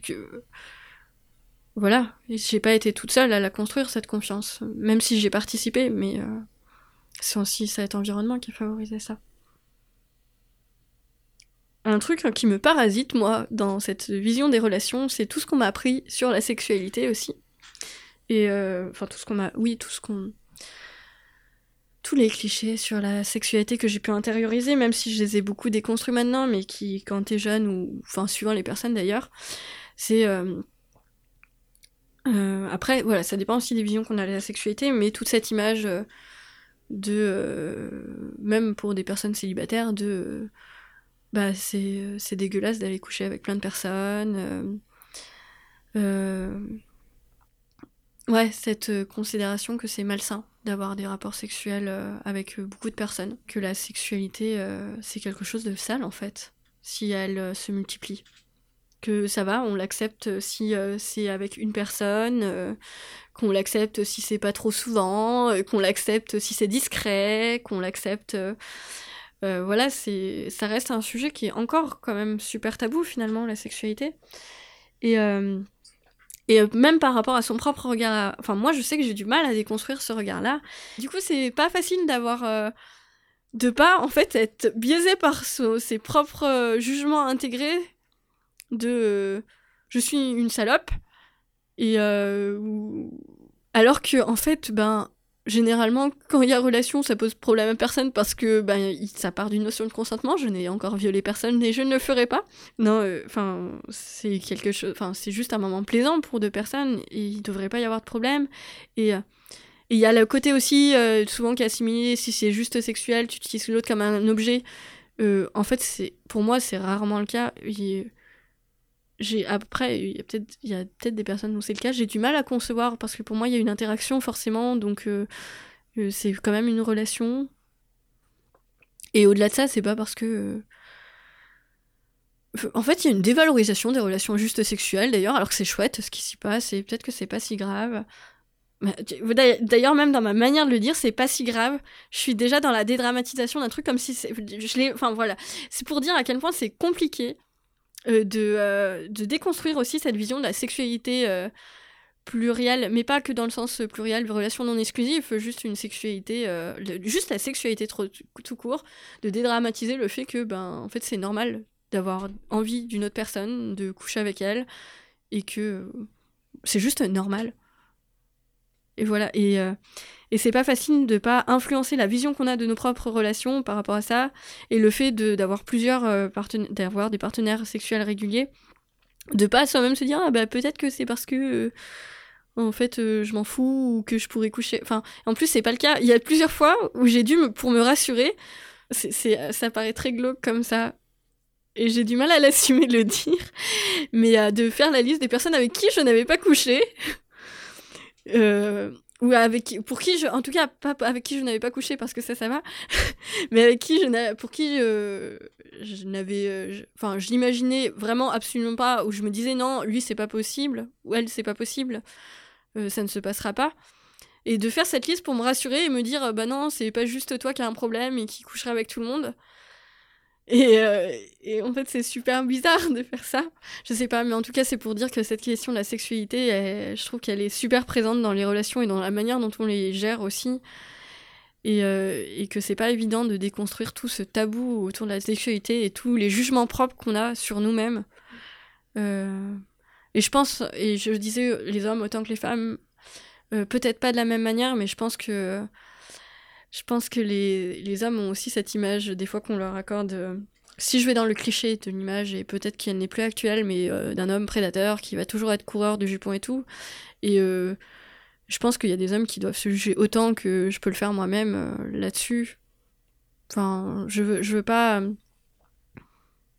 Que. Voilà, j'ai pas été toute seule à la construire, cette confiance. Même si j'ai participé, mais euh, c'est aussi cet environnement qui favorisait ça. Un truc qui me parasite, moi, dans cette vision des relations, c'est tout ce qu'on m'a appris sur la sexualité aussi. Et enfin, tout ce qu'on m'a. Oui, tout ce qu'on tous les clichés sur la sexualité que j'ai pu intérioriser, même si je les ai beaucoup déconstruits maintenant, mais qui, quand t'es jeune, ou enfin suivant les personnes d'ailleurs, c'est... Euh, euh, après, voilà, ça dépend aussi des visions qu'on a de la sexualité, mais toute cette image euh, de... même pour des personnes célibataires, de... bah c'est dégueulasse d'aller coucher avec plein de personnes. Ouais, cette considération que c'est malsain d'avoir des rapports sexuels euh, avec euh, beaucoup de personnes, que la sexualité euh, c'est quelque chose de sale en fait, si elle se multiplie. Que ça va, on l'accepte si c'est avec une personne, qu'on l'accepte si c'est pas trop souvent, qu'on l'accepte si c'est discret, qu'on l'accepte. voilà, c'est, ça reste un sujet qui est encore quand même super tabou finalement, la sexualité. Et et euh, même par rapport à son propre regard. Enfin, moi, je sais que j'ai du mal à déconstruire ce regard-là. Du coup, c'est pas facile d'avoir. Euh, de pas, en fait, être biaisé par ses propres euh, jugements intégrés de. je suis une salope. Et. alors que, en fait, ben généralement, quand il y a relation, ça pose problème à personne parce que ben, ça part d'une notion de consentement. Je n'ai encore violé personne et je ne le ferai pas. Non, euh, enfin, c'est quelque chose. Enfin, c'est juste un moment plaisant pour deux personnes et il devrait pas y avoir de problème. Et. Euh, il y a le côté aussi, euh, souvent qui est assimilé, si c'est juste sexuel, tu utilises l'autre comme un objet. En fait, pour moi, c'est rarement le cas. J'ai après, il y a peut-être des personnes où c'est le cas. J'ai du mal à concevoir parce que pour moi, il y a une interaction forcément, donc euh, euh, c'est quand même une relation. Et au-delà de ça, c'est pas parce que en fait, il y a une dévalorisation des relations juste sexuelles, d'ailleurs, alors que c'est chouette ce qui s'y passe, et peut-être que c'est pas si grave. D'ailleurs, même dans ma manière de le dire, c'est pas si grave. Je suis déjà dans la dédramatisation d'un truc comme si l'ai. Enfin voilà, c'est pour dire à quel point c'est compliqué euh, de, euh, de déconstruire aussi cette vision de la sexualité euh, plurielle, mais pas que dans le sens pluriel, relation non exclusive, juste une sexualité, juste la sexualité tout court, de dédramatiser le fait que ben en fait c'est normal d'avoir envie d'une autre personne, de coucher avec elle, et que c'est juste normal. Et voilà. Et, euh, et c'est pas facile de pas influencer la vision qu'on a de nos propres relations par rapport à ça. Et le fait d'avoir plusieurs euh, d'avoir des partenaires sexuels réguliers. De pas soi-même se dire, ah bah peut-être que c'est parce que. Euh, en fait, je m'en fous ou que je pourrais coucher. Enfin, en plus, c'est pas le cas. Il y a plusieurs fois où j'ai dû, pour me rassurer, c'est, ça paraît très glauque comme ça, et j'ai du mal à l'assumer de le dire, mais de faire la liste des personnes avec qui je n'avais pas couché euh, ou avec pour qui je en tout cas pas avec qui je n'avais pas couché parce que ça ça va. Mais avec qui je pour qui euh, je n'avais euh, enfin je l'imaginais vraiment absolument pas ou je me disais non lui c'est pas possible ou elle c'est pas possible ça ne se passera pas. Et de faire cette liste pour me rassurer et me dire bah non c'est pas juste toi qui as un problème et qui coucherait avec tout le monde et, euh, et, en fait, c'est super bizarre de faire ça. Je sais pas, mais en tout cas, c'est pour dire que cette question de la sexualité, je trouve qu'elle est super présente dans les relations et dans la manière dont on les gère aussi. Et, euh, et que c'est pas évident de déconstruire tout ce tabou autour de la sexualité et tous les jugements propres qu'on a sur nous-mêmes. Euh, et je pense, et je disais les hommes autant que les femmes, peut-être pas de la même manière, mais je pense que je pense que les, les, hommes ont aussi cette image, des fois qu'on leur accorde. Euh, si je vais dans le cliché de l'image, et peut-être qu'elle n'est plus actuelle, mais euh, d'un homme prédateur qui va toujours être coureur de jupons et tout. Et euh, je pense qu'il y a des hommes qui doivent se juger autant que je peux le faire moi-même là-dessus. Enfin, je veux, je veux pas.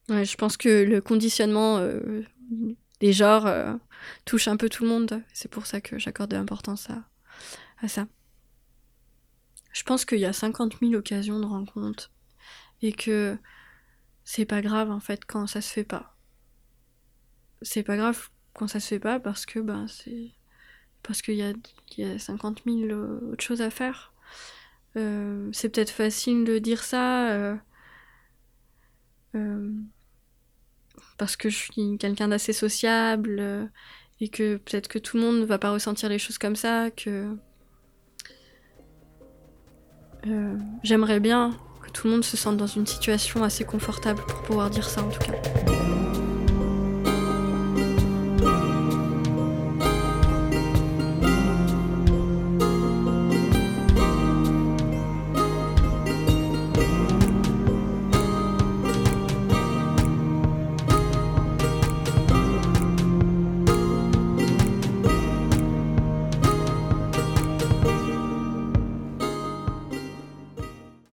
Je pense que le conditionnement des genres touche un peu tout le monde. C'est pour ça que j'accorde de l'importance à, à ça. Je pense qu'il y a 50 000 occasions de rencontre et que c'est pas grave en fait quand ça se fait pas. C'est pas grave quand ça se fait pas parce que ben c'est parce qu'il y a, y a 50 000 autres choses à faire. Euh, c'est peut-être facile de dire ça euh, euh, parce que je suis quelqu'un d'assez sociable et que peut-être que tout le monde ne va pas ressentir les choses comme ça, que euh, j'aimerais bien que tout le monde se sente dans une situation assez confortable pour pouvoir dire ça en tout cas.